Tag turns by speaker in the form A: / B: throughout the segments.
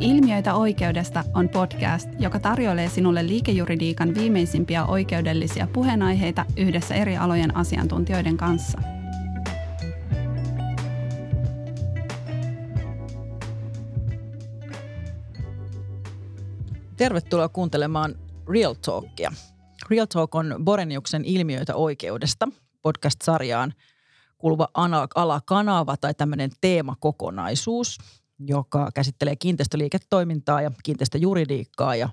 A: Ilmiöitä oikeudesta on podcast, joka tarjoilee sinulle liikejuridiikan viimeisimpiä oikeudellisia puheenaiheita yhdessä eri alojen asiantuntijoiden kanssa.
B: Tervetuloa kuuntelemaan Real Talkia. Real Talk on Boreniuksen ilmiöitä oikeudesta podcast-sarjaan kuuluva alakanava tai tämmöinen teemakokonaisuus – joka käsittelee kiinteistöliiketoimintaa ja kiinteistöjuridiikkaa ja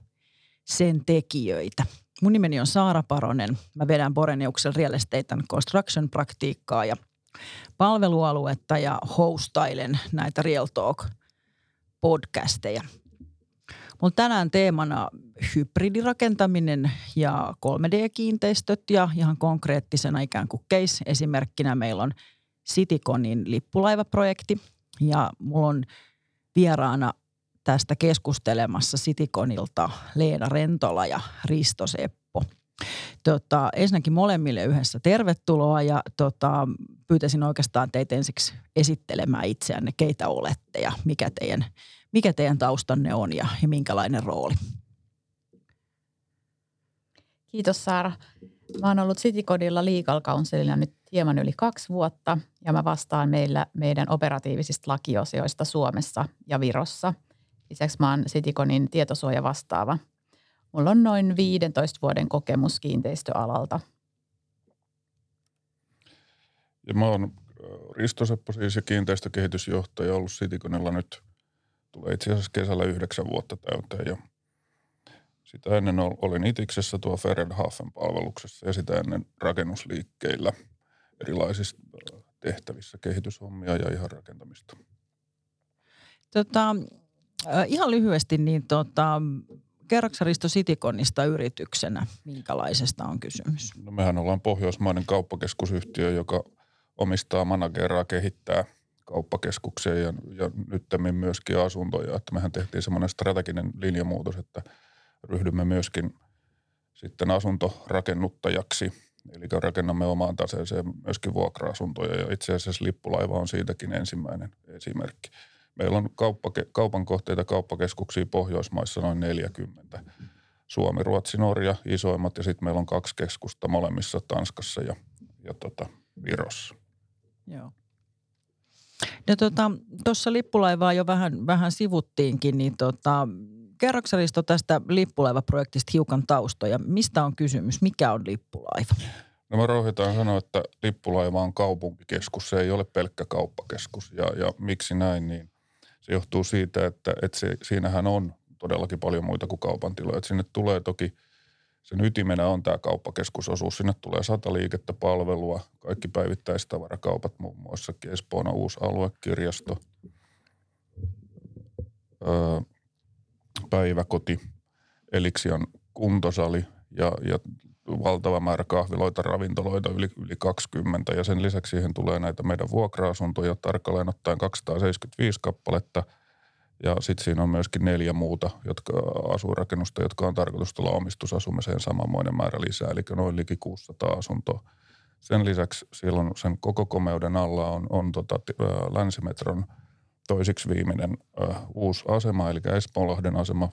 B: sen tekijöitä. Mun nimeni on Saara Paronen. Mä vedän Boreniuksen Real Estate and Construction praktiikkaa ja palvelualuetta ja hostailen näitä Real Talk podcasteja. Mulla tänään teemana hybridirakentaminen ja 3D-kiinteistöt ja ihan konkreettisena ikään kuin case-esimerkkinä meillä on Cityconin lippulaivaprojekti. Ja mulla on vieraana tästä keskustelemassa Sitikonilta Leena Rentola ja Risto Seppo. Tota, ensinnäkin molemmille yhdessä tervetuloa ja tota, pyytäisin oikeastaan teitä ensiksi esittelemään itseänne, keitä olette ja mikä teidän, mikä teidän taustanne on ja, ja minkälainen rooli.
C: Kiitos Saara. Mä oon ollut Citycodilla Legal Councilina nyt hieman yli kaksi vuotta ja mä vastaan meillä meidän operatiivisista lakiosioista Suomessa ja Virossa. Lisäksi mä oon Cityconin tietosuoja vastaava. Mulla on noin 15 vuoden kokemus kiinteistöalalta.
D: Ja mä oon Risto Seppo siis ja kiinteistökehitysjohtaja ollut Cityconilla nyt, tulee itse asiassa kesällä yhdeksän vuotta täyteen ja sitä ennen olin Itiksessä tuo Ferenhafen palveluksessa ja sitä ennen rakennusliikkeillä – erilaisissa tehtävissä, kehityshommia ja ihan rakentamista.
B: Tota, ihan lyhyesti, niin tota, kerroksä Risto Sitikonista yrityksenä, minkälaisesta on kysymys?
D: No mehän ollaan pohjoismainen kauppakeskusyhtiö, joka omistaa manageraa, kehittää kauppakeskuksia ja, ja nyt myöskin asuntoja. Että mehän tehtiin semmoinen strateginen linjamuutos, että ryhdymme myöskin sitten asuntorakennuttajaksi – Eli rakennamme omaan taseeseen myöskin vuokra-asuntoja ja itse asiassa lippulaiva on siitäkin ensimmäinen esimerkki. Meillä on kauppake- kaupan kohteita, kauppakeskuksia Pohjoismaissa noin 40. Suomi, Ruotsi, Norja isoimmat ja sitten meillä on kaksi keskusta molemmissa Tanskassa ja, ja tota, Virossa.
B: Joo. No tuossa tota, lippulaivaa jo vähän, vähän sivuttiinkin, niin tota, kerroksä Risto tästä lippulaivaprojektista hiukan taustoja? Mistä on kysymys? Mikä on lippulaiva?
D: No mä rohjetaan sanoa, että lippulaiva on kaupunkikeskus. Se ei ole pelkkä kauppakeskus. Ja, ja miksi näin, niin se johtuu siitä, että, että se, siinähän on todellakin paljon muita kuin kaupan tiloja. Että sinne tulee toki, sen ytimenä on tämä kauppakeskusosuus. Sinne tulee sata liikettä palvelua, kaikki päivittäistavarakaupat, muun muassa Espoona uusi aluekirjasto, öö, päiväkoti, Elixion kuntosali ja, ja valtava määrä kahviloita, ravintoloita, yli, yli 20. Ja sen lisäksi siihen tulee näitä meidän vuokra-asuntoja, tarkalleen ottaen 275 kappaletta. Ja sitten siinä on myöskin neljä muuta jotka, asuinrakennusta, jotka on tarkoitus tulla omistusasumiseen samanmoinen määrä lisää, eli noin liki 600 asuntoa. Sen lisäksi silloin sen koko komeuden alla on, on tota, Länsimetron – toisiksi viimeinen äh, uusi asema, eli Espoonlahden asema,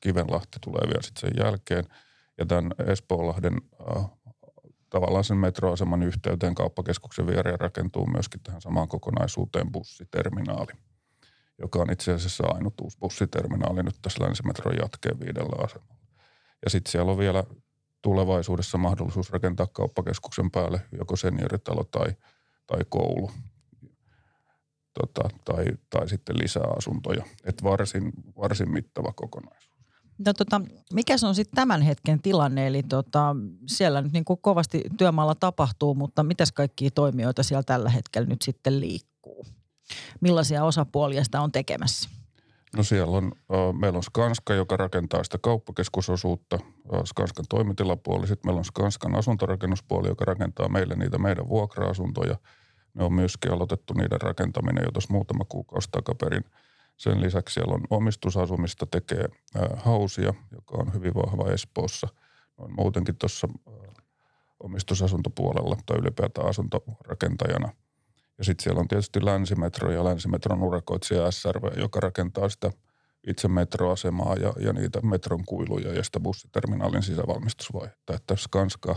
D: Kivenlahti tulee vielä sitten sen jälkeen. Ja tämän Espoonlahden äh, tavallaan sen metroaseman yhteyteen kauppakeskuksen viereen rakentuu myöskin tähän samaan kokonaisuuteen bussiterminaali, joka on itse asiassa ainut uusi bussiterminaali nyt tässä länsimetron jatkeen viidellä asemalla. Ja sitten siellä on vielä tulevaisuudessa mahdollisuus rakentaa kauppakeskuksen päälle joko senioritalo tai, tai koulu tota, tai, tai sitten lisää asuntoja. Et varsin, varsin mittava kokonaisuus.
B: No tota, mikä se on sitten tämän hetken tilanne? Eli tota, siellä nyt niin kuin kovasti työmaalla tapahtuu, mutta mitäs kaikkia toimijoita siellä tällä hetkellä nyt sitten liikkuu? Millaisia osapuolia sitä on tekemässä?
D: No siellä on, meillä on Skanska, joka rakentaa sitä kauppakeskusosuutta, Skanskan toimitilapuoli. Sitten meillä on Skanskan asuntorakennuspuoli, joka rakentaa meille niitä meidän vuokra-asuntoja – ne on myöskin aloitettu niiden rakentaminen jo tuossa muutama kuukausi takaperin. Sen lisäksi siellä on omistusasumista tekee Hausia, joka on hyvin vahva Espoossa. Noin muutenkin tuossa omistusasuntopuolella tai ylipäätään asuntorakentajana. Ja sitten siellä on tietysti Länsimetro ja Länsimetron urakoitsija SRV, joka rakentaa sitä itse metroasemaa ja, ja niitä metron kuiluja ja sitä bussiterminaalin sisävalmistusvaihetta. Että Skanska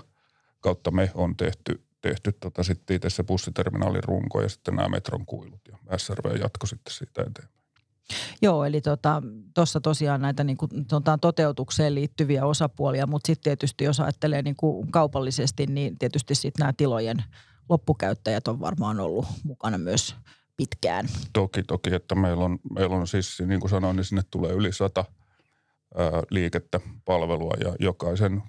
D: kautta me on tehty, tehty tota sitten itse se bussiterminaalin runko ja sitten nämä metron kuilut ja SRV jatko sitten siitä eteenpäin.
B: Joo, eli tuossa tota, tosiaan näitä niin kuin, tota, toteutukseen liittyviä osapuolia, mutta sitten tietysti jos ajattelee niin kuin kaupallisesti, niin tietysti sitten nämä tilojen loppukäyttäjät on varmaan ollut mukana myös pitkään.
D: Toki, toki, että meillä on, meillä on siis, niin kuin sanoin, niin sinne tulee yli sata ää, liikettä, palvelua ja jokaisen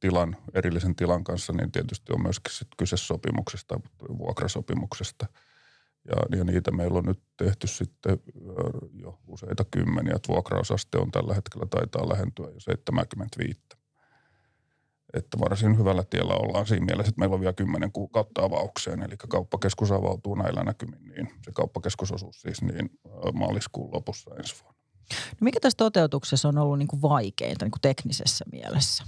D: tilan, erillisen tilan kanssa, niin tietysti on myöskin sit kyse sopimuksesta, vuokrasopimuksesta – ja, ja niitä meillä on nyt tehty sitten jo useita kymmeniä. Että vuokrausaste on tällä hetkellä taitaa lähentyä jo 75. Että varsin hyvällä tiellä ollaan siinä mielessä, että meillä on vielä 10 kuukautta avaukseen. Eli kauppakeskus avautuu näillä näkymin, niin se kauppakeskusosuus siis niin maaliskuun lopussa ensi vuonna.
B: No mikä tässä toteutuksessa on ollut niin kuin vaikeinta niin kuin teknisessä mielessä?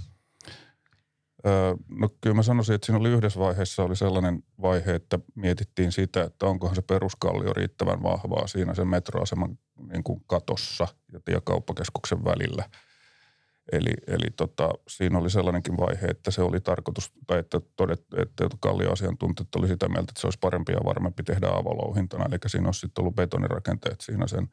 D: No kyllä mä sanoisin, että siinä oli yhdessä vaiheessa oli sellainen vaihe, että mietittiin sitä, että onkohan se peruskallio riittävän vahvaa siinä sen metroaseman niin kuin katossa ja kauppakeskuksen välillä. Eli, eli tota, siinä oli sellainenkin vaihe, että se oli tarkoitus, tai että, todet, että kallioasiantuntijat oli sitä mieltä, että se olisi parempi ja varmempi tehdä avolouhintana. Eli siinä olisi sitten ollut betonirakenteet siinä sen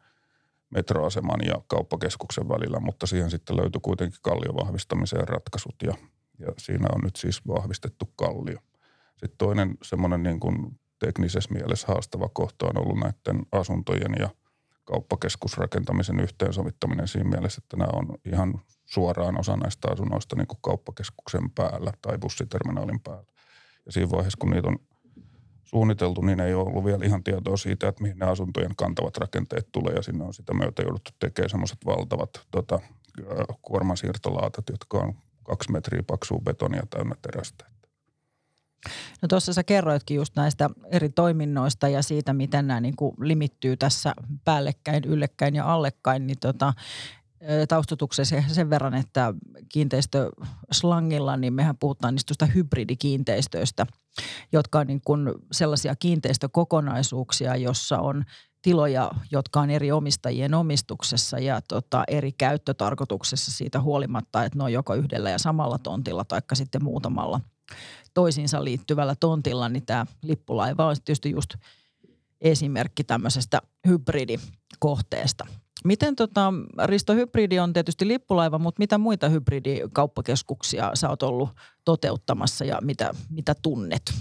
D: metroaseman ja kauppakeskuksen välillä, mutta siihen sitten löytyi kuitenkin kalliovahvistamiseen ratkaisut ja ja siinä on nyt siis vahvistettu kallio. Sitten toinen semmoinen niin kuin teknisessä mielessä haastava kohta on ollut näiden asuntojen ja kauppakeskusrakentamisen yhteensovittaminen siinä mielessä, että nämä on ihan suoraan osa näistä asunnoista niin kuin kauppakeskuksen päällä tai bussiterminaalin päällä. Ja siinä vaiheessa, kun niitä on suunniteltu, niin ei ole ollut vielä ihan tietoa siitä, että mihin ne asuntojen kantavat rakenteet tulee. Ja sinne on sitä myötä jouduttu tekemään semmoiset valtavat tota, kuormansiirtolaatat, jotka on kaksi metriä paksua betonia täynnä terästä.
B: No tuossa sä kerroitkin just näistä eri toiminnoista ja siitä, miten nämä niin kuin limittyy tässä päällekkäin, yllekkäin ja allekkain, niin tota, taustutuksessa sen verran, että kiinteistöslangilla, niin mehän puhutaan niistä hybridikiinteistöistä, jotka on niin kuin sellaisia kiinteistökokonaisuuksia, jossa on tiloja, jotka on eri omistajien omistuksessa ja tota, eri käyttötarkoituksessa siitä huolimatta, että ne on joko yhdellä ja samalla tontilla tai sitten muutamalla toisiinsa liittyvällä tontilla, niin tämä lippulaiva on tietysti just esimerkki tämmöisestä hybridikohteesta. Miten tota, Risto, hybridi on tietysti lippulaiva, mutta mitä muita hybridikauppakeskuksia sä oot ollut toteuttamassa ja mitä, mitä tunnet?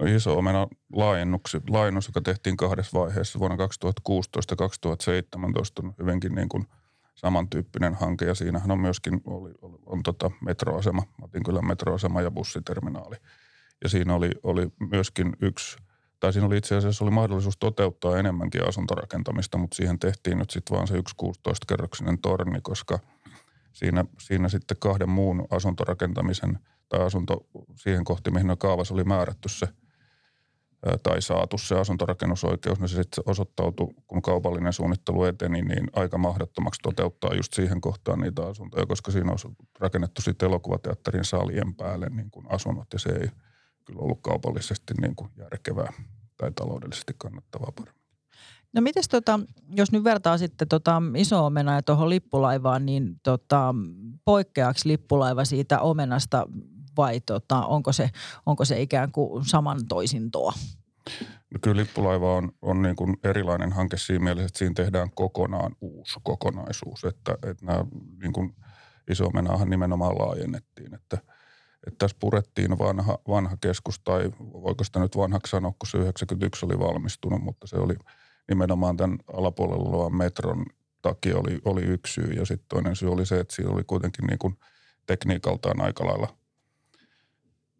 D: No iso omena laajennus, laajennus, joka tehtiin kahdessa vaiheessa vuonna 2016 ja 2017 on hyvinkin niin kuin samantyyppinen hanke ja siinähän on myöskin oli, oli, on tota metroasema, kyllä metroasema ja bussiterminaali. Ja siinä oli, oli myöskin yksi, tai siinä oli itse asiassa oli mahdollisuus toteuttaa enemmänkin asuntorakentamista, mutta siihen tehtiin nyt sitten vaan se yksi 16-kerroksinen torni, koska siinä, siinä sitten kahden muun asuntorakentamisen tai asunto siihen kohti, mihin on kaavassa oli määrätty se – tai saatu se asuntorakennusoikeus, niin se sitten osoittautui, kun kaupallinen suunnittelu eteni, niin aika mahdottomaksi toteuttaa just siihen kohtaan niitä asuntoja, koska siinä on rakennettu sitten elokuvateatterin salien päälle niin kuin asunnot, ja se ei kyllä ollut kaupallisesti niin kuin järkevää tai taloudellisesti kannattavaa paremmin.
B: No mites tota, jos nyt vertaa sitten tota iso omena ja tuohon lippulaivaan, niin tota, poikkeaako lippulaiva siitä omenasta vai tota, onko, se, onko se ikään kuin saman toisintoa?
D: No kyllä lippulaiva on, on niin kuin erilainen hanke siinä mielessä, että siinä tehdään kokonaan uusi kokonaisuus. Että, että nämä niin kuin isomenaahan nimenomaan laajennettiin, että, että tässä purettiin vanha, vanha keskus, tai voiko sitä nyt vanhaksi sanoa, kun se 91 oli valmistunut, mutta se oli nimenomaan tämän alapuolella olevan metron takia oli, oli yksi syy. Ja sitten toinen syy oli se, että siinä oli kuitenkin niin kuin tekniikaltaan aika lailla –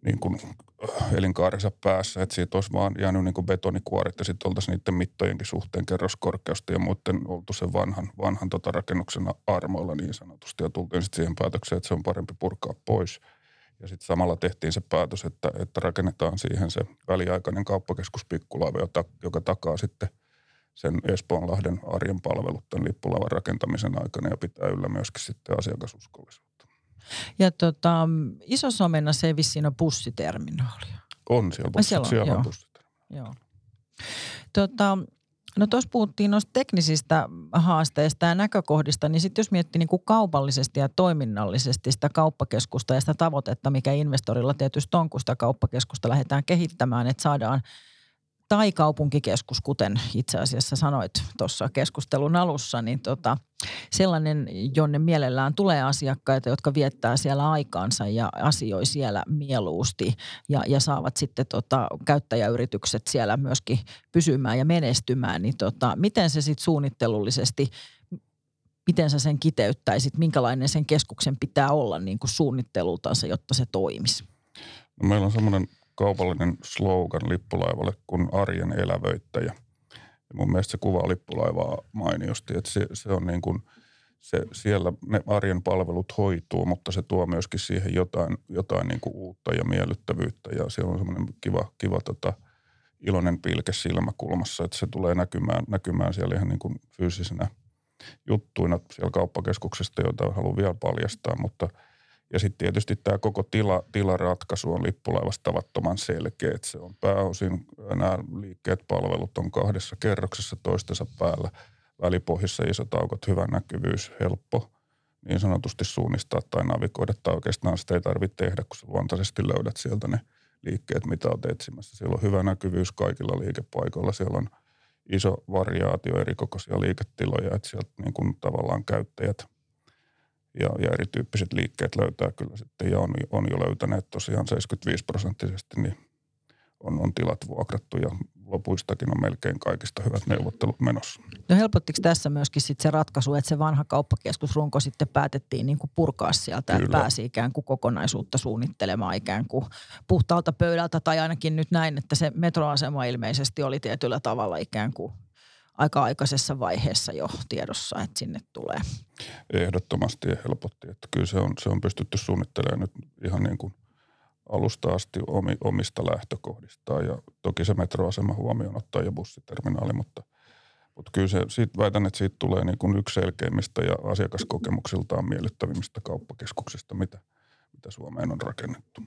D: niin kuin äh, elinkaarensa päässä, että siitä olisi vaan jäänyt niin kuin betonikuoret ja sitten oltaisiin niiden mittojenkin suhteen kerroskorkeusta ja muuten oltu sen vanhan, vanhan tota rakennuksen armoilla niin sanotusti ja tultiin sitten siihen päätökseen, että se on parempi purkaa pois. Ja sitten samalla tehtiin se päätös, että, että rakennetaan siihen se väliaikainen kauppakeskus Pikkulaiva, joka, joka takaa sitten sen Espoonlahden arjen palvelut tämän lippulaivan rakentamisen aikana ja pitää yllä myöskin sitten asiakasuskollisuutta.
B: Ja tota, isossa omenassa ei vissiin ole bussiterminaalia.
D: On siellä, bussi, siellä, siellä on
B: bussiterminaali. Joo. Tota, No tuossa puhuttiin noista teknisistä haasteista ja näkökohdista, niin sitten jos miettii niin kuin kaupallisesti ja toiminnallisesti sitä kauppakeskusta ja sitä tavoitetta, mikä investorilla tietysti on, kun sitä kauppakeskusta lähdetään kehittämään, että saadaan – tai kaupunkikeskus, kuten itse asiassa sanoit tuossa keskustelun alussa, niin tota, sellainen, jonne mielellään tulee asiakkaita, jotka viettää siellä aikaansa ja asioi siellä mieluusti ja, ja saavat sitten tota, käyttäjäyritykset siellä myöskin pysymään ja menestymään, niin tota, miten se sitten suunnittelullisesti miten sä sen kiteyttäisit, minkälainen sen keskuksen pitää olla niin kuin suunnittelultansa, jotta se toimisi?
D: No meillä on semmoinen kaupallinen slogan lippulaivalle kuin arjen elävöittäjä. Ja mun mielestä se kuvaa lippulaivaa mainiosti, että se, se on niin kuin, se, siellä ne arjen palvelut hoituu, mutta se tuo myöskin siihen jotain, jotain niin kuin uutta ja miellyttävyyttä ja siellä on semmoinen kiva, kiva tota, iloinen pilke silmäkulmassa, että se tulee näkymään, näkymään siellä ihan niin kuin fyysisenä juttuina siellä kauppakeskuksesta, joita haluan vielä paljastaa, mutta – ja sitten tietysti tämä koko tila, tilaratkaisu on lippulaivassa tavattoman selkeä. Että se on pääosin, nämä liikkeet, palvelut on kahdessa kerroksessa toistensa päällä. Välipohjissa isot aukot, hyvä näkyvyys, helppo niin sanotusti suunnistaa tai navigoida. Tai oikeastaan sitä ei tarvitse tehdä, kun sä luontaisesti löydät sieltä ne liikkeet, mitä olet etsimässä. Siellä on hyvä näkyvyys kaikilla liikepaikoilla. Siellä on iso variaatio eri kokoisia liiketiloja, että sieltä niin kuin tavallaan käyttäjät – ja, ja erityyppiset liikkeet löytää kyllä sitten ja on, on jo löytäneet tosiaan 75 prosenttisesti, niin on, on tilat vuokrattu ja lopuistakin on melkein kaikista hyvät neuvottelut menossa.
B: No helpottiko tässä myöskin sitten se ratkaisu, että se vanha kauppakeskusrunko sitten päätettiin niin kuin purkaa sieltä, Kyllä. että pääsi ikään kuin kokonaisuutta suunnittelemaan ikään kuin puhtaalta pöydältä tai ainakin nyt näin, että se metroasema ilmeisesti oli tietyllä tavalla ikään kuin aika aikaisessa vaiheessa jo tiedossa, että sinne tulee.
D: Ehdottomasti helpotti, että kyllä se on, se on pystytty suunnittelemaan nyt ihan niin kuin alusta asti omista lähtökohdistaan ja toki se metroasema huomioon ottaa ja bussiterminaali, mutta, mutta kyllä se, siitä väitän, että siitä tulee niin kuin yksi selkeimmistä ja asiakaskokemuksiltaan miellyttävimmistä kauppakeskuksista, mitä, mitä Suomeen on rakennettu.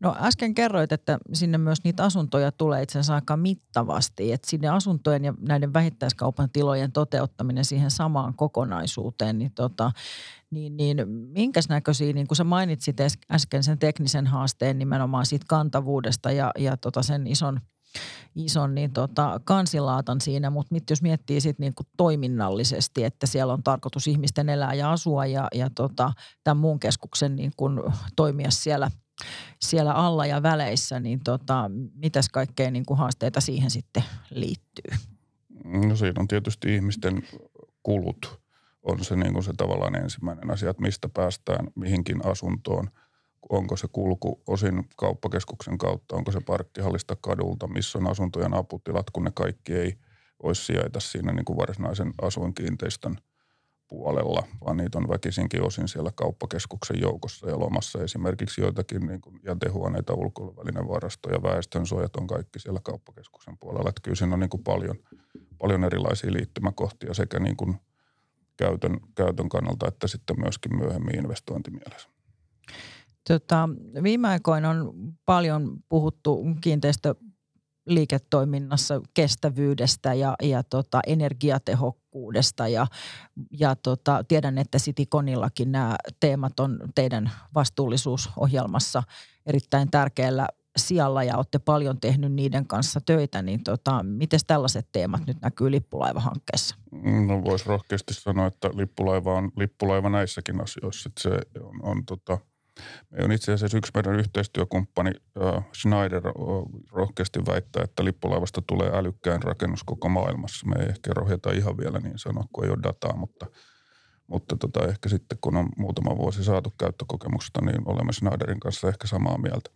B: No äsken kerroit, että sinne myös niitä asuntoja tulee itse asiassa aika mittavasti. Että sinne asuntojen ja näiden vähittäiskaupan tilojen toteuttaminen siihen samaan kokonaisuuteen, niin, tota, niin, niin minkäs näköisiä, niin kuin sä mainitsit äsken sen teknisen haasteen nimenomaan siitä kantavuudesta ja, ja tota sen ison, ison niin tota, kansilaatan siinä, mutta mit, jos miettii sitten niin toiminnallisesti, että siellä on tarkoitus ihmisten elää ja asua ja, ja tota, tämän muun keskuksen niin kuin toimia siellä – siellä alla ja väleissä, niin tota, mitäs kaikkea niin kuin haasteita siihen sitten liittyy?
D: No siinä on tietysti ihmisten kulut on se, niin kuin se tavallaan ensimmäinen asia, että mistä päästään mihinkin asuntoon. Onko se kulku osin kauppakeskuksen kautta, onko se parkkihallista kadulta, missä on asuntojen aputilat, kun ne kaikki ei voisi sijaita siinä niin kuin varsinaisen asuinkiinteistön – puolella, vaan niitä on väkisinkin osin siellä kauppakeskuksen joukossa ja lomassa esimerkiksi joitakin niin kuin jätehuoneita, ulkoiluvälinen ja väestönsuojat on kaikki siellä kauppakeskuksen puolella. Että kyllä siinä on niin kuin paljon, paljon erilaisia liittymäkohtia sekä niin kuin käytön, käytön kannalta että sitten myöskin myöhemmin investointimielessä.
B: Tota, viime aikoina on paljon puhuttu kiinteistö liiketoiminnassa kestävyydestä ja, ja tota, energiatehokkuudesta ja, ja tota, tiedän, että Citiconillakin nämä teemat on teidän vastuullisuusohjelmassa erittäin tärkeällä sijalla ja olette paljon tehnyt niiden kanssa töitä, niin tota, miten tällaiset teemat nyt näkyy lippulaivahankkeessa?
D: No voisi rohkeasti sanoa, että lippulaiva on lippulaiva näissäkin asioissa. Että se on, on tota, on itse asiassa yksi meidän yhteistyökumppani Schneider rohkeasti väittää, että lippulaivasta tulee älykkään rakennus koko maailmassa. Me ei ehkä rohjeta ihan vielä niin sanoa, kun ei ole dataa, mutta, mutta tota, ehkä sitten kun on muutama vuosi saatu käyttökokemusta, niin olemme Schneiderin kanssa ehkä samaa mieltä.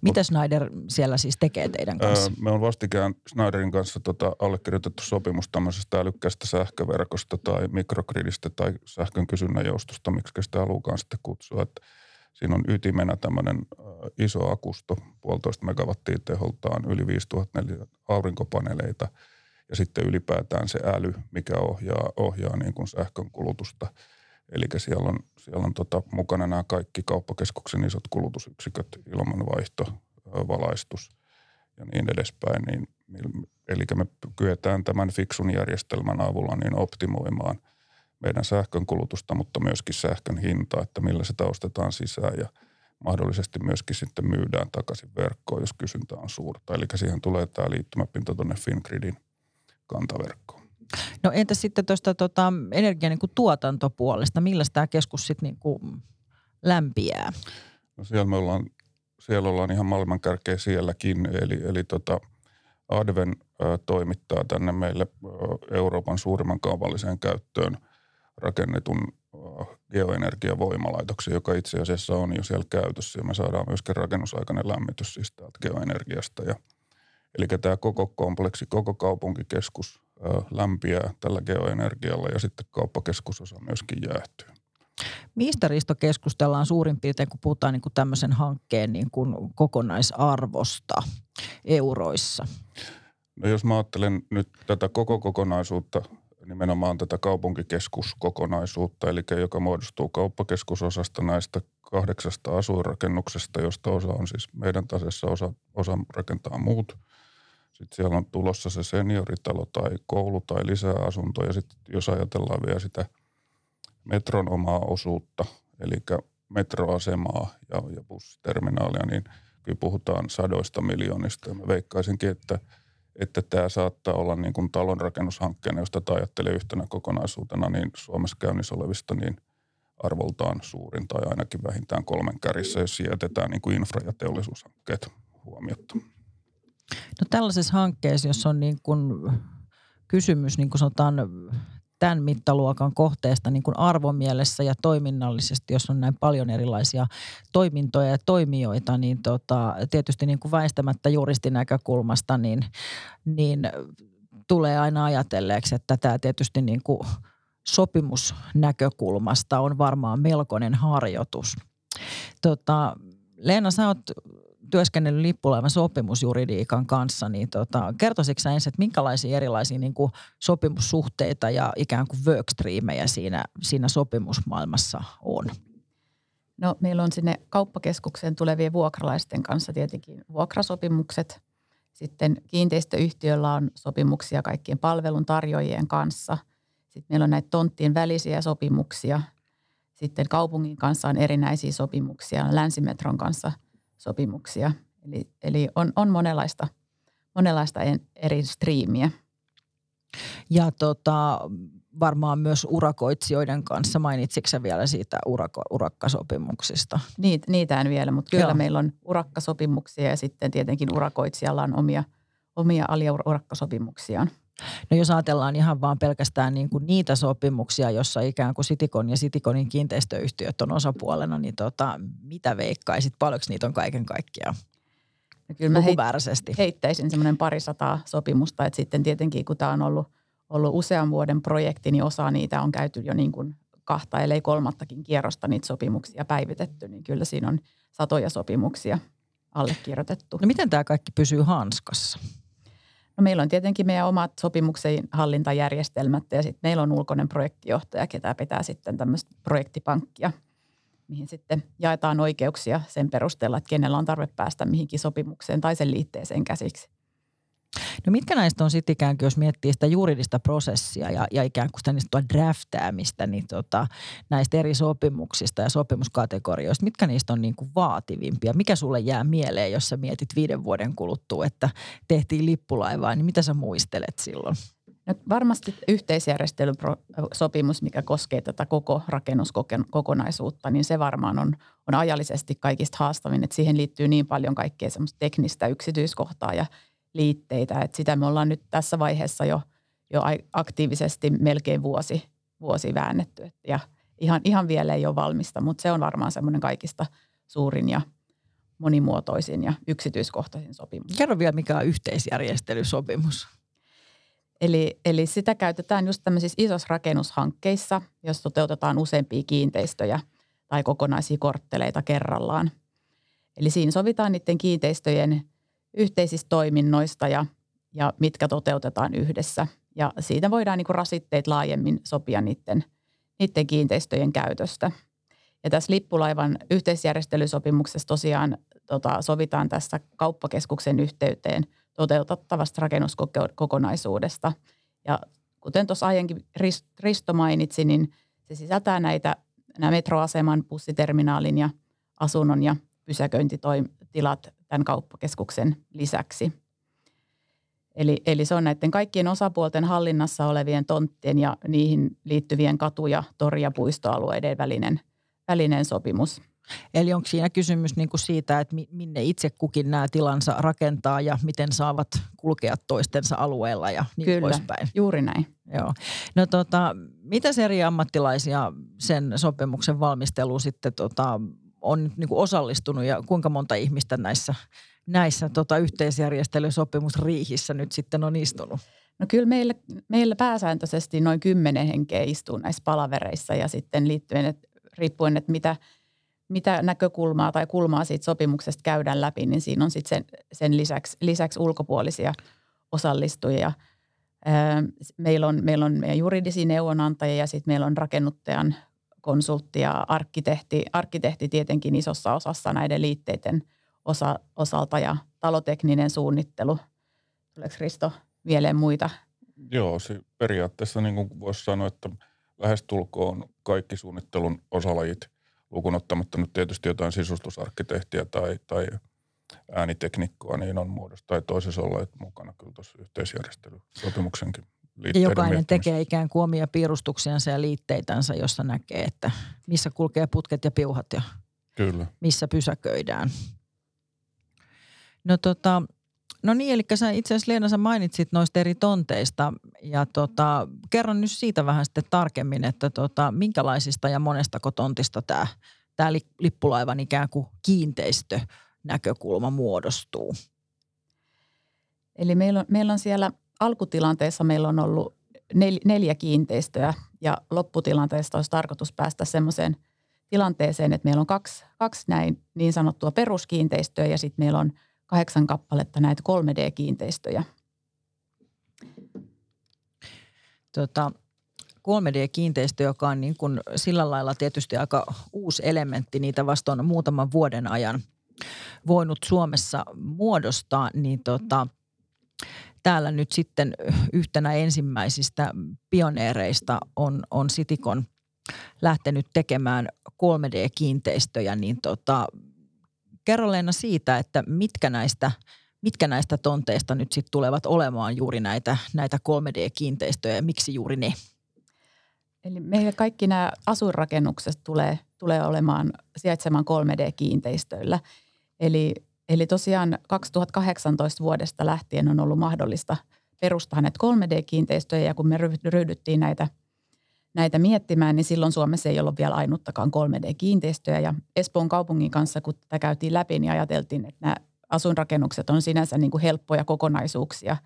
B: Mitä Schneider siellä siis tekee teidän kanssa?
D: me on vastikään Schneiderin kanssa tota allekirjoitettu sopimus tämmöisestä älykkäästä sähköverkosta tai mikrogridistä tai sähkön kysynnän joustosta, miksi sitä halukaan sitten kutsua. Että Siinä on ytimenä tämmöinen iso akusto, puolitoista megawattia teholtaan, yli 5000 aurinkopaneeleita ja sitten ylipäätään se äly, mikä ohjaa, ohjaa niin kuin sähkön kulutusta. Eli siellä on, siellä on tota, mukana nämä kaikki kauppakeskuksen isot kulutusyksiköt, ilmanvaihto, valaistus ja niin edespäin. Niin Eli me kyetään tämän fiksun järjestelmän avulla niin optimoimaan meidän sähkön kulutusta, mutta myöskin sähkön hintaa, että millä sitä ostetaan sisään ja mahdollisesti myöskin sitten myydään takaisin verkkoon, jos kysyntä on suurta. Eli siihen tulee tämä liittymäpinta tuonne Fingridin kantaverkkoon.
B: No entä sitten tuosta tota, energian niin tuotantopuolesta, millä tämä keskus sitten niin lämpiää?
D: No siellä me ollaan, siellä ollaan ihan maailmankärkeä sielläkin, eli, eli tota, Adven ä, toimittaa tänne meille ä, Euroopan suurimman kaupalliseen käyttöön rakennetun ä, geoenergiavoimalaitoksen, joka itse asiassa on jo siellä käytössä ja me saadaan myöskin rakennusaikainen lämmitys siis täältä geoenergiasta. Ja, eli tämä koko kompleksi, koko kaupunkikeskus lämpiää tällä geoenergialla ja sitten kauppakeskusosa myöskin jäähtyy.
B: Mistä Risto keskustellaan suurin piirtein, kun puhutaan niin kuin tämmöisen hankkeen niin kuin kokonaisarvosta euroissa?
D: No jos mä ajattelen nyt tätä koko kokonaisuutta, nimenomaan tätä kaupunkikeskuskokonaisuutta, eli joka muodostuu kauppakeskusosasta näistä kahdeksasta asuinrakennuksesta, josta osa on siis meidän tasessa, osa, osa rakentaa muut – sitten siellä on tulossa se senioritalo tai koulu tai lisää asuntoja. Sitten jos ajatellaan vielä sitä metron omaa osuutta, eli metroasemaa ja, ja bussiterminaalia, niin kyllä puhutaan sadoista miljoonista. Mä veikkaisinkin, että, että tämä saattaa olla niin kuin talonrakennushankkeena, josta tämä ajattelee yhtenä kokonaisuutena, niin Suomessa käynnissä olevista niin arvoltaan suurin tai ainakin vähintään kolmen kärissä, jos jätetään niin kuin infra- ja teollisuushankkeet huomiotta.
B: No tällaisessa hankkeessa, jos on niin kuin kysymys, niin kuin sanotaan, tämän mittaluokan kohteesta niin kuin arvomielessä ja toiminnallisesti, jos on näin paljon erilaisia toimintoja ja toimijoita, niin tota, tietysti niin kuin väistämättä juristin näkökulmasta, niin, niin tulee aina ajatelleeksi, että tämä tietysti niin kuin sopimusnäkökulmasta on varmaan melkoinen harjoitus. Tota, Leena, sä oot työskennellyt lippulaivan sopimusjuridiikan kanssa, niin tota, kertoisitko sä ensin, että minkälaisia erilaisia niin kuin sopimussuhteita ja ikään kuin workstreameja siinä, siinä sopimusmaailmassa on?
C: No meillä on sinne kauppakeskukseen tulevien vuokralaisten kanssa tietenkin vuokrasopimukset. Sitten kiinteistöyhtiöllä on sopimuksia kaikkien palveluntarjoajien kanssa. Sitten meillä on näitä tonttien välisiä sopimuksia. Sitten kaupungin kanssa on erinäisiä sopimuksia, länsimetron kanssa – sopimuksia. Eli, eli on, on monenlaista, monenlaista eri striimiä.
B: Ja tota, varmaan myös urakoitsijoiden kanssa. Mainitsitko vielä siitä urako, urakkasopimuksista?
C: Niitä, niitä en vielä, mutta kyllä Joo. meillä on urakkasopimuksia ja sitten tietenkin urakoitsijalla on omia, omia aliurakkasopimuksiaan.
B: No jos ajatellaan ihan vaan pelkästään niin kuin niitä sopimuksia, jossa ikään kuin Sitikon ja Sitikonin kiinteistöyhtiöt on osapuolena, niin tota, mitä veikkaisit? Paljonko niitä on kaiken kaikkiaan?
C: No kyllä mä heit, heittäisin semmoinen parisataa sopimusta, että sitten tietenkin kun tämä on ollut, ollut usean vuoden projekti, niin osa niitä on käyty jo niin kuin kahta, ellei kolmattakin kierrosta niitä sopimuksia päivitetty, niin kyllä siinä on satoja sopimuksia allekirjoitettu.
B: No miten tämä kaikki pysyy hanskassa?
C: No meillä on tietenkin meidän omat sopimuksen hallintajärjestelmät ja sitten meillä on ulkoinen projektijohtaja, ketä pitää sitten tämmöistä projektipankkia, mihin sitten jaetaan oikeuksia sen perusteella, että kenellä on tarve päästä mihinkin sopimukseen tai sen liitteeseen käsiksi.
B: No mitkä näistä on sitten ikään kuin, jos miettii sitä juridista prosessia ja, ja ikään kuin sitä niistä draftaamista, niin tota, näistä eri sopimuksista ja sopimuskategorioista, mitkä niistä on niin kuin vaativimpia? Mikä sulle jää mieleen, jos sä mietit viiden vuoden kuluttua, että tehtiin lippulaivaa, niin mitä sä muistelet silloin?
C: No varmasti yhteisjärjestelysopimus, mikä koskee tätä koko rakennuskokonaisuutta, niin se varmaan on, on ajallisesti kaikista haastavin. Että siihen liittyy niin paljon kaikkea semmoista teknistä yksityiskohtaa ja liitteitä. Et sitä me ollaan nyt tässä vaiheessa jo, jo aktiivisesti melkein vuosi, vuosi väännetty. Et ja ihan, ihan vielä ei ole valmista, mutta se on varmaan semmoinen kaikista suurin ja monimuotoisin ja yksityiskohtaisin sopimus.
B: Kerro vielä, mikä on yhteisjärjestelysopimus.
C: Eli, eli sitä käytetään just tämmöisissä isoissa rakennushankkeissa, jos toteutetaan useampia kiinteistöjä tai kokonaisia kortteleita kerrallaan. Eli siinä sovitaan niiden kiinteistöjen yhteisistä toiminnoista ja, ja mitkä toteutetaan yhdessä. Ja siitä voidaan niin rasitteet laajemmin sopia niiden, niiden kiinteistöjen käytöstä. Ja tässä lippulaivan yhteisjärjestelysopimuksessa tosiaan tota, sovitaan tässä kauppakeskuksen yhteyteen toteutettavasta rakennuskokonaisuudesta. Ja kuten tuossa aiemmin Risto mainitsi, niin se sisältää näitä nämä metroaseman, bussiterminaalin ja asunnon ja pysäköintitilat tämän kauppakeskuksen lisäksi. Eli, eli se on näiden kaikkien osapuolten hallinnassa olevien tonttien ja niihin liittyvien katu- ja tori- ja puistoalueiden välinen, välinen sopimus.
B: Eli onko siinä kysymys niin kuin siitä, että minne itse kukin nämä tilansa rakentaa ja miten saavat kulkea toistensa alueella ja niin
C: Kyllä,
B: poispäin?
C: juuri näin.
B: Joo. No tota, mitä eri ammattilaisia sen sopimuksen valmisteluun sitten tota, on niin kuin osallistunut ja kuinka monta ihmistä näissä, näissä tota, yhteisjärjestelysopimusriihissä nyt sitten on istunut?
C: No kyllä meillä, meillä pääsääntöisesti noin kymmenen henkeä istuu näissä palavereissa ja sitten liittyen, että riippuen, että mitä, mitä näkökulmaa tai kulmaa siitä sopimuksesta käydään läpi, niin siinä on sitten sen, sen lisäksi, lisäksi ulkopuolisia osallistujia. Meillä on, meillä on meidän juridisia neuvonantajia ja sitten meillä on rakennuttajan konsultti ja arkkitehti, arkkitehti tietenkin isossa osassa näiden liitteiden osa, osalta ja talotekninen suunnittelu. Tuleeko Risto mieleen muita?
D: Joo, se periaatteessa niin kuin voisi sanoa, että lähestulkoon kaikki suunnittelun osalajit, lukunottamatta nyt tietysti jotain sisustusarkkitehtiä tai, tai ääniteknikkoa, niin on muodossa tai toisessa olleet mukana kyllä tuossa yhteisjärjestelysopimuksenkin
B: jokainen tekee ikään kuin omia piirustuksiansa ja liitteitänsä, jossa näkee, että missä kulkee putket ja piuhat ja
D: Kyllä.
B: missä pysäköidään. No tota, No niin, eli sä itse asiassa Leena, sä mainitsit noista eri tonteista ja tota, kerron nyt siitä vähän sitten tarkemmin, että tota, minkälaisista ja monestako tontista tämä tää lippulaivan ikään kuin kiinteistönäkökulma muodostuu?
C: Eli meillä on, meillä on siellä alkutilanteessa meillä on ollut nel, neljä kiinteistöä ja lopputilanteessa olisi tarkoitus päästä semmoiseen tilanteeseen, että meillä on kaksi, kaksi näin niin sanottua peruskiinteistöä ja sitten meillä on – kahdeksan kappaletta näitä 3D-kiinteistöjä.
B: Tota, 3D-kiinteistö, joka on niin kuin sillä lailla tietysti aika uusi elementti, niitä vasta on muutaman vuoden ajan voinut Suomessa muodostaa, niin tota, täällä nyt sitten yhtenä ensimmäisistä pioneereista on, on Sitikon lähtenyt tekemään 3D-kiinteistöjä, niin tota, Kerro Leena siitä, että mitkä näistä, mitkä näistä tonteista nyt sitten tulevat olemaan juuri näitä, näitä 3D-kiinteistöjä ja miksi juuri ne?
C: Eli meillä kaikki nämä asuinrakennukset tulee, tulee olemaan sijaitsemaan 3D-kiinteistöillä. Eli, eli tosiaan 2018 vuodesta lähtien on ollut mahdollista perustaa näitä 3D-kiinteistöjä ja kun me ryhdyttiin näitä – näitä miettimään, niin silloin Suomessa ei ollut vielä ainuttakaan 3D-kiinteistöjä. Ja Espoon kaupungin kanssa, kun tätä käytiin läpi, niin ajateltiin, että nämä asuinrakennukset on sinänsä niin kuin helppoja kokonaisuuksia.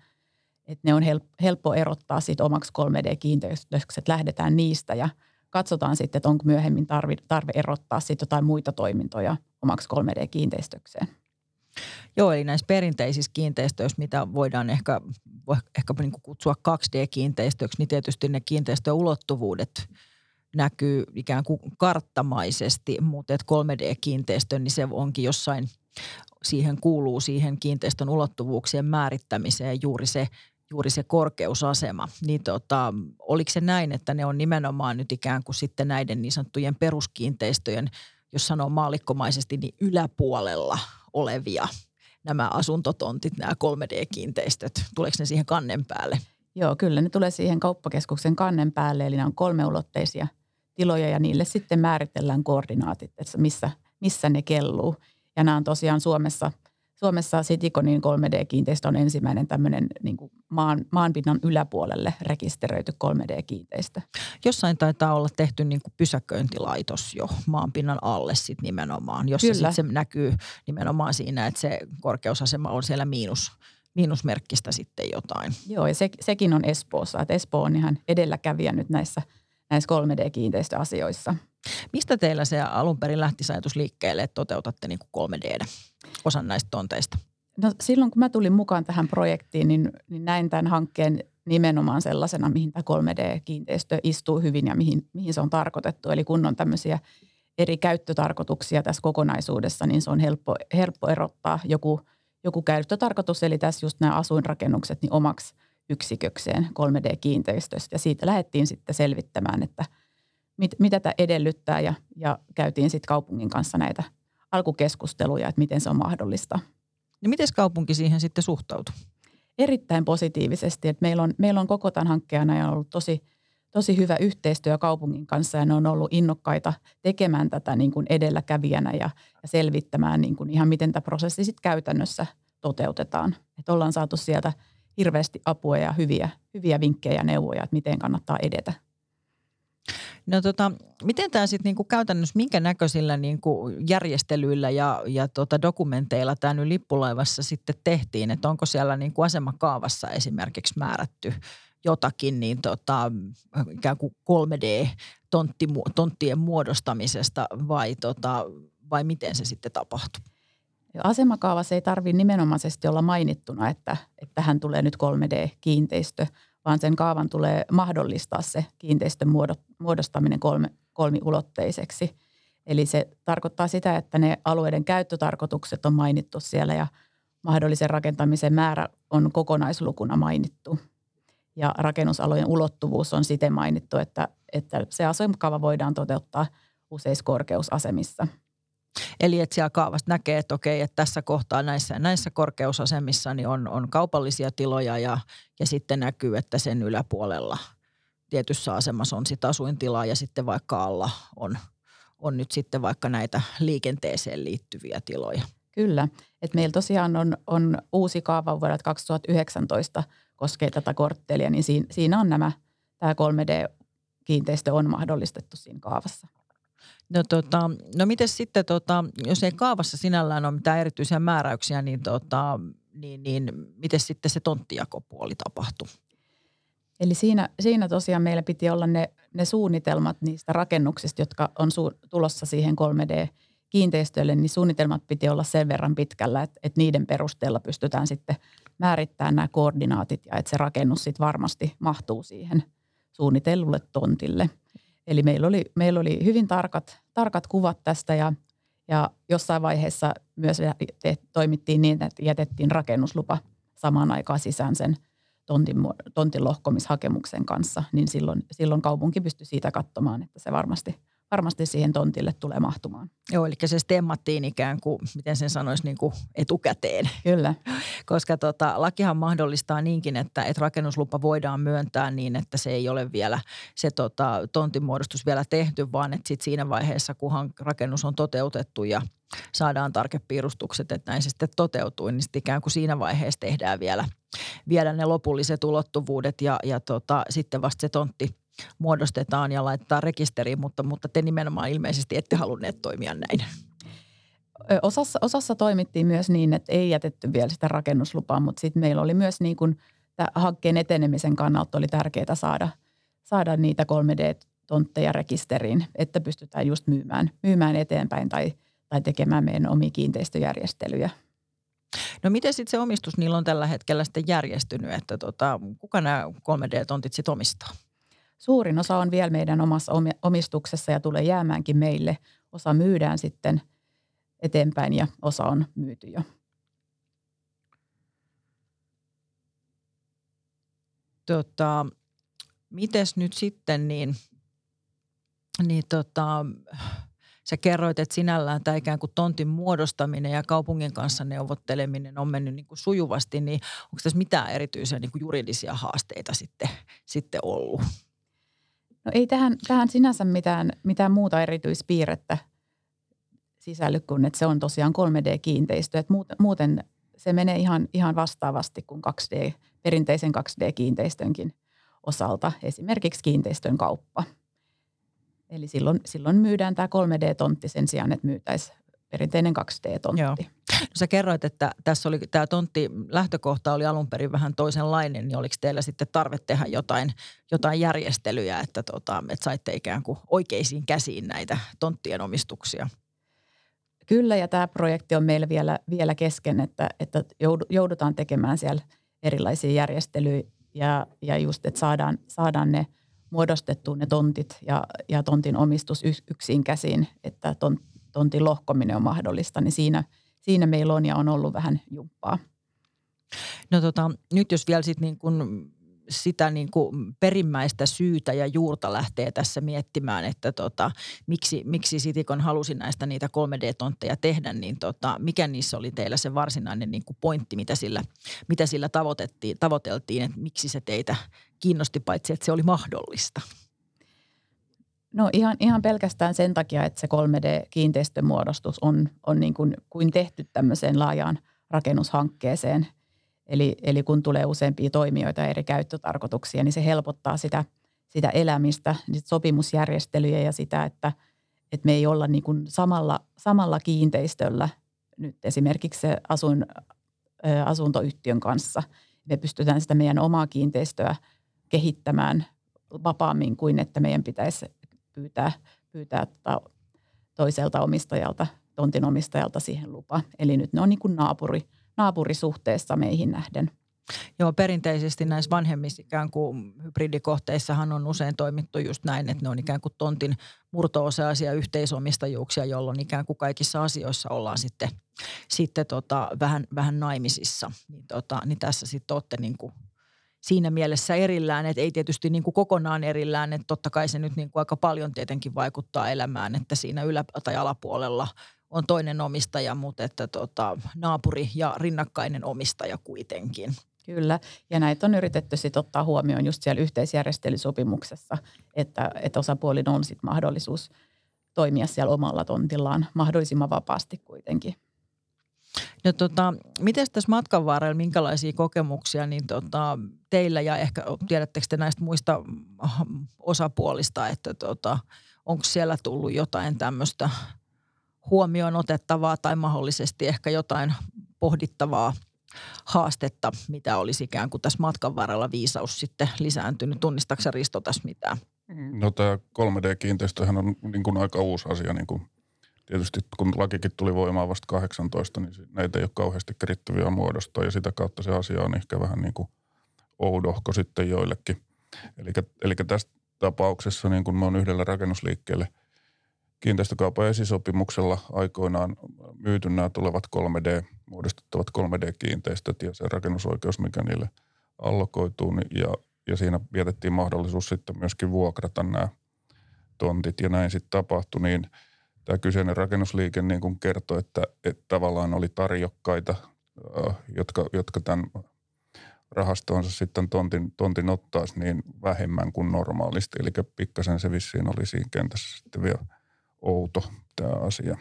C: Että ne on helppo erottaa siitä omaksi 3D-kiinteistöksi, että lähdetään niistä ja katsotaan sitten, että onko myöhemmin tarve, tarve erottaa sitten jotain muita toimintoja omaksi 3D-kiinteistökseen.
B: Joo, eli näissä perinteisissä kiinteistöissä, mitä voidaan ehkä, ehkä niin kuin kutsua 2D-kiinteistöiksi, niin tietysti ne kiinteistöulottuvuudet näkyy ikään kuin karttamaisesti, mutta 3D-kiinteistö, niin se onkin jossain, siihen kuuluu siihen kiinteistön ulottuvuuksien määrittämiseen juuri se, juuri se korkeusasema. Niin tota, oliko se näin, että ne on nimenomaan nyt ikään kuin sitten näiden niin sanottujen peruskiinteistöjen, jos sanoo maallikkomaisesti, niin yläpuolella olevia nämä asuntotontit, nämä 3D-kiinteistöt? Tuleeko ne siihen kannen päälle?
C: Joo, kyllä ne tulee siihen kauppakeskuksen kannen päälle, eli ne on kolmeulotteisia tiloja ja niille sitten määritellään koordinaatit, että missä, missä ne kelluu. Ja nämä on tosiaan Suomessa – Suomessa Citiconin 3D-kiinteistö on ensimmäinen tämmöinen niin kuin maan, maanpinnan yläpuolelle rekisteröity 3D-kiinteistö.
B: Jossain taitaa olla tehty niin kuin pysäköintilaitos jo maanpinnan alle sit nimenomaan, jossa sit se näkyy nimenomaan siinä, että se korkeusasema on siellä miinus, miinusmerkkistä sitten jotain.
C: Joo, ja se, sekin on Espoossa. Että Espoo on ihan edelläkävijä nyt näissä, näissä 3D-kiinteistöasioissa.
B: Mistä teillä se alun perin lähti ajatus liikkeelle, että toteutatte niin kuin 3D osan näistä tonteista?
C: No silloin kun mä tulin mukaan tähän projektiin, niin, niin näin tämän hankkeen nimenomaan sellaisena, mihin tämä 3D-kiinteistö istuu hyvin ja mihin, mihin se on tarkoitettu. Eli kun on tämmöisiä eri käyttötarkoituksia tässä kokonaisuudessa, niin se on helppo, helppo erottaa joku, joku käyttötarkoitus, eli tässä just nämä asuinrakennukset niin omaksi yksikökseen 3D-kiinteistöstä. Ja siitä lähdettiin sitten selvittämään, että mit, mitä tämä edellyttää ja, ja käytiin sitten kaupungin kanssa näitä alkukeskusteluja, että miten se on mahdollista.
B: Niin miten kaupunki siihen sitten suhtautui?
C: Erittäin positiivisesti. Että meillä, on, meillä on koko tämän hankkeen ajan ollut tosi, tosi hyvä yhteistyö kaupungin kanssa ja ne on ollut innokkaita tekemään tätä niin kuin edelläkävijänä ja, ja selvittämään niin kuin ihan miten tämä prosessi sitten käytännössä toteutetaan. Että ollaan saatu sieltä hirveästi apua ja hyviä, hyviä vinkkejä ja neuvoja, että miten kannattaa edetä.
B: No tota, miten tämä sitten niinku käytännössä, minkä näköisillä niinku järjestelyillä ja, ja tota dokumenteilla tämä nyt lippulaivassa sitten tehtiin? Että onko siellä niinku asemakaavassa esimerkiksi määrätty jotakin niin tota, ikään kuin 3D-tonttien muodostamisesta vai, tota, vai miten se sitten tapahtuu?
C: Asemakaavassa ei tarvitse nimenomaisesti olla mainittuna, että, että tähän tulee nyt 3D-kiinteistö, vaan sen kaavan tulee mahdollistaa se kiinteistön muodostaminen kolme, kolmiulotteiseksi. Eli se tarkoittaa sitä, että ne alueiden käyttötarkoitukset on mainittu siellä ja mahdollisen rakentamisen määrä on kokonaislukuna mainittu. Ja rakennusalojen ulottuvuus on siten mainittu, että, että se asemakaava voidaan toteuttaa useissa korkeusasemissa –
B: Eli että siellä kaavasta näkee, että okei, että tässä kohtaa näissä, näissä korkeusasemissa niin on, on kaupallisia tiloja ja, ja sitten näkyy, että sen yläpuolella tietyssä asemassa on sitten asuintila ja sitten vaikka alla on, on nyt sitten vaikka näitä liikenteeseen liittyviä tiloja.
C: Kyllä, että meillä tosiaan on, on uusi kaava vuodelta 2019 koskee tätä korttelia, niin siinä, siinä on nämä, tämä 3D-kiinteistö on mahdollistettu siinä kaavassa.
B: No, tota, no miten sitten, tota, jos ei kaavassa sinällään ole mitään erityisiä määräyksiä, niin, tota, niin, niin miten sitten se tonttijakopuoli tapahtuu?
C: Eli siinä, siinä tosiaan meillä piti olla ne, ne suunnitelmat niistä rakennuksista, jotka on su, tulossa siihen 3D-kiinteistöille, niin suunnitelmat piti olla sen verran pitkällä, että, että niiden perusteella pystytään sitten määrittämään nämä koordinaatit ja että se rakennus sitten varmasti mahtuu siihen suunnitellulle tontille – Eli meillä oli, meillä oli hyvin tarkat, tarkat kuvat tästä ja, ja jossain vaiheessa myös te, toimittiin niin, että jätettiin rakennuslupa samaan aikaan sisään sen tontin, tontin lohkomishakemuksen kanssa, niin silloin, silloin kaupunki pystyi siitä katsomaan, että se varmasti – varmasti siihen tontille tulee mahtumaan.
B: Joo, eli se stemmattiin ikään kuin, miten sen sanoisi, niin kuin etukäteen.
C: Kyllä.
B: Koska tota, lakihan mahdollistaa niinkin, että, että rakennuslupa voidaan myöntää niin, että se ei ole vielä se tota, tontimuodostus vielä tehty, vaan että sit siinä vaiheessa, kunhan rakennus on toteutettu ja saadaan tarkepiirustukset, että näin se sitten toteutuu, niin sitten ikään kuin siinä vaiheessa tehdään vielä, vielä ne lopulliset ulottuvuudet ja, ja tota, sitten vasta se tontti – muodostetaan ja laitetaan rekisteriin, mutta, mutta te nimenomaan ilmeisesti ette halunneet toimia näin.
C: Osassa, osassa toimittiin myös niin, että ei jätetty vielä sitä rakennuslupaa, mutta sitten meillä oli myös niin kuin, hankkeen etenemisen kannalta oli tärkeää saada, saada niitä 3D-tontteja rekisteriin, että pystytään just myymään, myymään eteenpäin tai, tai tekemään meidän omia kiinteistöjärjestelyjä.
B: No miten sitten se omistus niillä on tällä hetkellä sitten järjestynyt, että tota, kuka nämä 3D-tontit sitten omistaa?
C: Suurin osa on vielä meidän omassa omistuksessa ja tulee jäämäänkin meille. Osa myydään sitten eteenpäin ja osa on myyty jo.
B: Tota, mites nyt sitten niin, niin tota, sä kerroit, että sinällään tämä ikään kuin tontin muodostaminen ja kaupungin kanssa neuvotteleminen on mennyt niin kuin sujuvasti, niin onko tässä mitään erityisiä niin kuin juridisia haasteita sitten, sitten ollut?
C: No ei tähän, tähän sinänsä mitään, mitään muuta erityispiirrettä sisälly kuin, että se on tosiaan 3D-kiinteistö. Että muuten se menee ihan, ihan vastaavasti kuin 2D, perinteisen 2D-kiinteistönkin osalta, esimerkiksi kiinteistön kauppa. Eli silloin, silloin myydään tämä 3D-tontti sen sijaan, että myytäisiin perinteinen 2D-tontti. Joo.
B: No sä kerroit, että tässä oli tämä tontti lähtökohta oli alun perin vähän toisenlainen, niin oliko teillä sitten tarve tehdä jotain, jotain järjestelyjä, että, tota, että saitte ikään kuin oikeisiin käsiin näitä tonttien omistuksia?
C: Kyllä, ja tämä projekti on meillä vielä, vielä kesken, että, että joudutaan tekemään siellä erilaisia järjestelyjä ja, ja just, että saadaan, saadaan ne muodostettua ne tontit ja, ja tontin omistus yksin käsiin, että tontin lohkominen on mahdollista, niin siinä – siinä meillä on ja on ollut vähän jumppaa.
B: No tota, nyt jos vielä sit niin kun sitä niin kuin perimmäistä syytä ja juurta lähtee tässä miettimään, että tota, miksi, miksi Sitikon halusi näistä niitä 3D-tontteja tehdä, niin tota, mikä niissä oli teillä se varsinainen niin kuin pointti, mitä sillä, mitä sillä tavoitettiin, tavoiteltiin, että miksi se teitä kiinnosti, paitsi että se oli mahdollista?
C: No ihan, ihan pelkästään sen takia, että se 3D-kiinteistömuodostus on, on niin kuin, kuin tehty tämmöiseen laajaan rakennushankkeeseen – Eli, eli kun tulee useampia toimijoita eri käyttötarkoituksia, niin se helpottaa sitä, sitä elämistä, niitä sopimusjärjestelyjä ja sitä, että, että me ei olla niin kuin samalla, samalla kiinteistöllä nyt esimerkiksi se asun, asuntoyhtiön kanssa. Me pystytään sitä meidän omaa kiinteistöä kehittämään vapaammin kuin että meidän pitäisi pyytää, pyytää tota toiselta omistajalta, tontin omistajalta siihen lupa. Eli nyt ne on niin kuin naapuri, naapurisuhteessa meihin nähden.
B: Joo, perinteisesti näissä vanhemmissa ikään kuin hybridikohteissahan on usein toimittu just näin, että ne on ikään kuin tontin murto-osaisia yhteisomistajuuksia, jolloin ikään kuin kaikissa asioissa ollaan sitten, sitten tota, vähän, vähän naimisissa. Niin, tota, niin tässä sitten olette niin kuin siinä mielessä erillään, että ei tietysti niin kuin kokonaan erillään, että totta kai se nyt niin kuin aika paljon tietenkin vaikuttaa elämään, että siinä ylä- tai alapuolella on toinen omistaja, mutta että tota, naapuri ja rinnakkainen omistaja kuitenkin.
C: Kyllä, ja näitä on yritetty sitten ottaa huomioon just siellä yhteisjärjestelysopimuksessa, että, että osapuolin on sitten mahdollisuus toimia siellä omalla tontillaan mahdollisimman vapaasti kuitenkin.
B: No tota, miten tässä matkan varrella, minkälaisia kokemuksia niin tota, teillä ja ehkä tiedättekö te näistä muista osapuolista, että tota, onko siellä tullut jotain tämmöistä huomioon otettavaa tai mahdollisesti ehkä jotain pohdittavaa haastetta, mitä olisi ikään kuin tässä matkan varrella viisaus sitten lisääntynyt. Tunnistaako Risto tässä mitään?
D: No tämä 3D-kiinteistöhän on niin kuin aika uusi asia. Niin kuin tietysti kun lakikin tuli voimaan vasta 18, niin näitä ei ole kauheasti keritty vielä muodostaa ja sitä kautta se asia on ehkä vähän niin kuin oudohko sitten joillekin. Eli tässä tapauksessa niin kuin mä oon yhdellä rakennusliikkeelle – kiinteistökaupan esisopimuksella aikoinaan myyty nämä tulevat 3D, muodostettavat 3D-kiinteistöt ja se rakennusoikeus, mikä niille allokoituu. Niin ja, ja siinä vietettiin mahdollisuus sitten myöskin vuokrata nämä tontit ja näin sitten tapahtui, niin tämä kyseinen rakennusliike niin kuin kertoi, että, että tavallaan oli tarjokkaita, jotka, jotka tämän rahastoonsa sitten tontin, tontin ottaisi niin vähemmän kuin normaalisti. Eli pikkasen se vissiin oli siinä kentässä sitten vielä – outo tämä asia.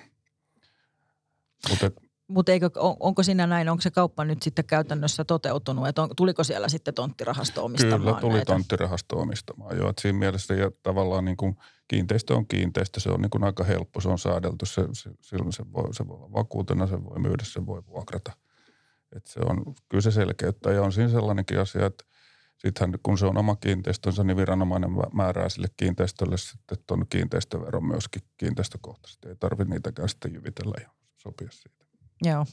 B: Mutta Mut eikö, on, onko siinä näin, onko se kauppa nyt sitten käytännössä toteutunut, että on, tuliko siellä sitten tonttirahasto omistamaan
D: Kyllä, tuli
B: näitä?
D: tonttirahasto omistamaan, joo. Että siinä mielessä ja tavallaan niin kuin kiinteistö on kiinteistö, se on niin kuin aika helppo, se on säädelty, se, se, silloin se voi, se voi olla vakuutena, se voi myydä, se voi vuokrata. että se on, kyllä se selkeyttää ja on siinä sellainenkin asia, että Sittenhän kun se on oma kiinteistönsä, niin viranomainen määrää sille kiinteistölle sitten tuon kiinteistöveron myöskin kiinteistökohtaisesti. Ei tarvitse niitäkään sitten jyvitellä ja sopia siitä.
B: Joo.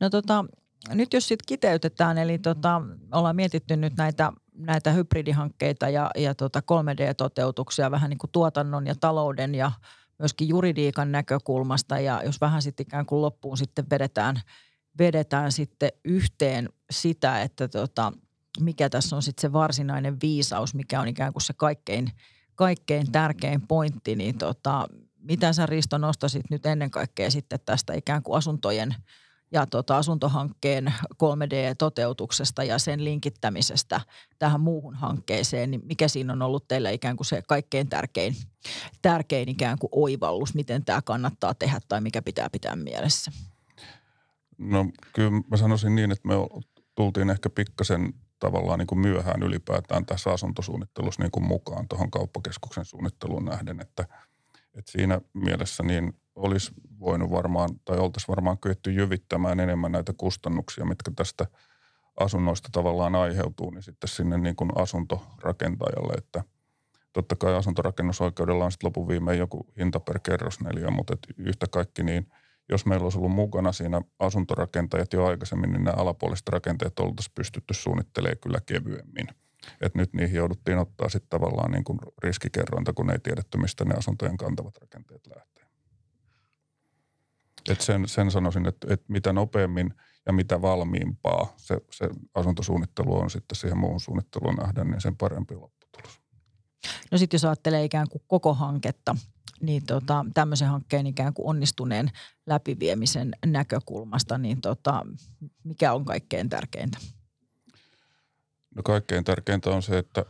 B: No tota, nyt jos sitten kiteytetään, eli tota, ollaan mietitty nyt näitä, näitä hybridihankkeita ja, ja tota 3D-toteutuksia vähän niin kuin tuotannon ja talouden ja myöskin juridiikan näkökulmasta. Ja jos vähän sitten ikään kuin loppuun sitten vedetään, vedetään sitten yhteen sitä, että tota, mikä tässä on sitten se varsinainen viisaus, mikä on ikään kuin se kaikkein, kaikkein tärkein pointti, niin tota, mitä sä Risto nostasit nyt ennen kaikkea sitten tästä ikään kuin asuntojen ja tota, asuntohankkeen 3D-toteutuksesta ja sen linkittämisestä tähän muuhun hankkeeseen, niin mikä siinä on ollut teillä ikään kuin se kaikkein tärkein, tärkein ikään kuin oivallus, miten tämä kannattaa tehdä tai mikä pitää pitää mielessä?
D: No kyllä mä sanoisin niin, että me tultiin ehkä pikkasen tavallaan niin kuin myöhään ylipäätään tässä asuntosuunnittelussa niin kuin mukaan tuohon kauppakeskuksen suunnitteluun nähden, että, että siinä mielessä niin olisi voinut varmaan tai oltaisiin varmaan kyetty jyvittämään enemmän näitä kustannuksia, mitkä tästä asunnoista tavallaan aiheutuu, niin sitten sinne niin kuin asuntorakentajalle, että totta kai asuntorakennusoikeudella on sitten lopun viimein joku hinta per kerrosneliö, mutta yhtä kaikki niin – jos meillä olisi ollut mukana siinä asuntorakentajat jo aikaisemmin, niin nämä alapuoliset rakenteet oltaisiin pystytty suunnittelemaan kyllä kevyemmin. Et nyt niihin jouduttiin ottaa sitten tavallaan niin kuin riskikerrointa, kun ei tiedetty, mistä ne asuntojen kantavat rakenteet lähtee. Et sen, sen sanoisin, että, että mitä nopeammin ja mitä valmiimpaa se, se asuntosuunnittelu on sitten siihen muuhun suunnitteluun nähdä, niin sen parempi lopputulos.
B: No sitten jos ajattelee ikään kuin koko hanketta, niin tota, tämmöisen hankkeen ikään kuin onnistuneen läpiviemisen näkökulmasta, niin tota, mikä on kaikkein tärkeintä?
D: No kaikkein tärkeintä on se, että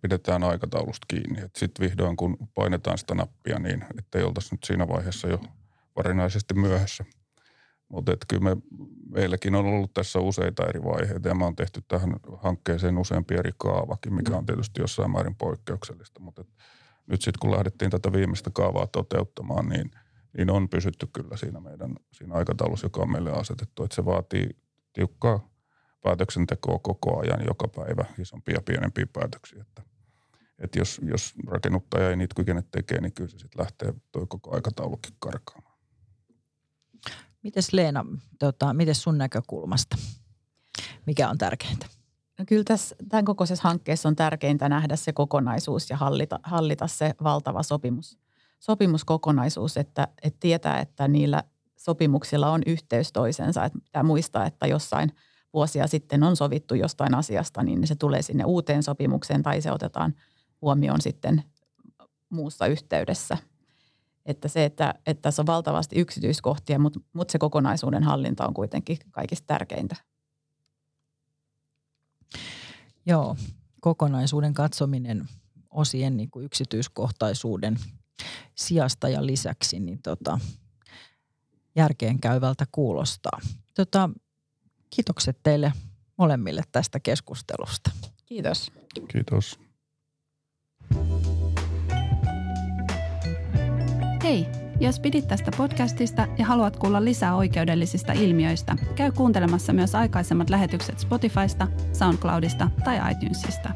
D: pidetään aikataulusta kiinni. Sitten vihdoin kun painetaan sitä nappia niin, ettei oltaisi nyt siinä vaiheessa jo varinaisesti myöhässä. Mutta kyllä me, meilläkin on ollut tässä useita eri vaiheita ja mä oon tehty tähän hankkeeseen useampi eri kaavakin, mikä on tietysti jossain määrin poikkeuksellista. Mutta nyt sitten kun lähdettiin tätä viimeistä kaavaa toteuttamaan, niin, niin on pysytty kyllä siinä meidän siinä aikataulussa, joka on meille asetettu. Että se vaatii tiukkaa päätöksentekoa koko ajan, joka päivä, isompia ja pienempiä päätöksiä. Että, että jos, jos rakennuttaja ei niitä kykene tekemään, niin kyllä se sitten lähtee tuo koko aikataulukin karkaamaan.
B: Mites Leena, tota, mites sun näkökulmasta? Mikä on tärkeintä?
C: No kyllä tässä, tämän kokoisessa hankkeessa on tärkeintä nähdä se kokonaisuus ja hallita, hallita se valtava sopimus, sopimuskokonaisuus, että, että tietää, että niillä sopimuksilla on yhteys toisensa. Että pitää muistaa, että jossain vuosia sitten on sovittu jostain asiasta, niin se tulee sinne uuteen sopimukseen tai se otetaan huomioon sitten muussa yhteydessä. Että se, että, että tässä on valtavasti yksityiskohtia, mutta, mutta se kokonaisuuden hallinta on kuitenkin kaikista tärkeintä.
B: Joo, kokonaisuuden katsominen osien niin kuin yksityiskohtaisuuden sijasta ja lisäksi niin tota, järkeen käyvältä kuulostaa. Tota, kiitokset teille molemmille tästä keskustelusta.
C: Kiitos.
D: Kiitos.
A: Hei, jos pidit tästä podcastista ja haluat kuulla lisää oikeudellisista ilmiöistä, käy kuuntelemassa myös aikaisemmat lähetykset Spotifysta, SoundCloudista tai iTunesista.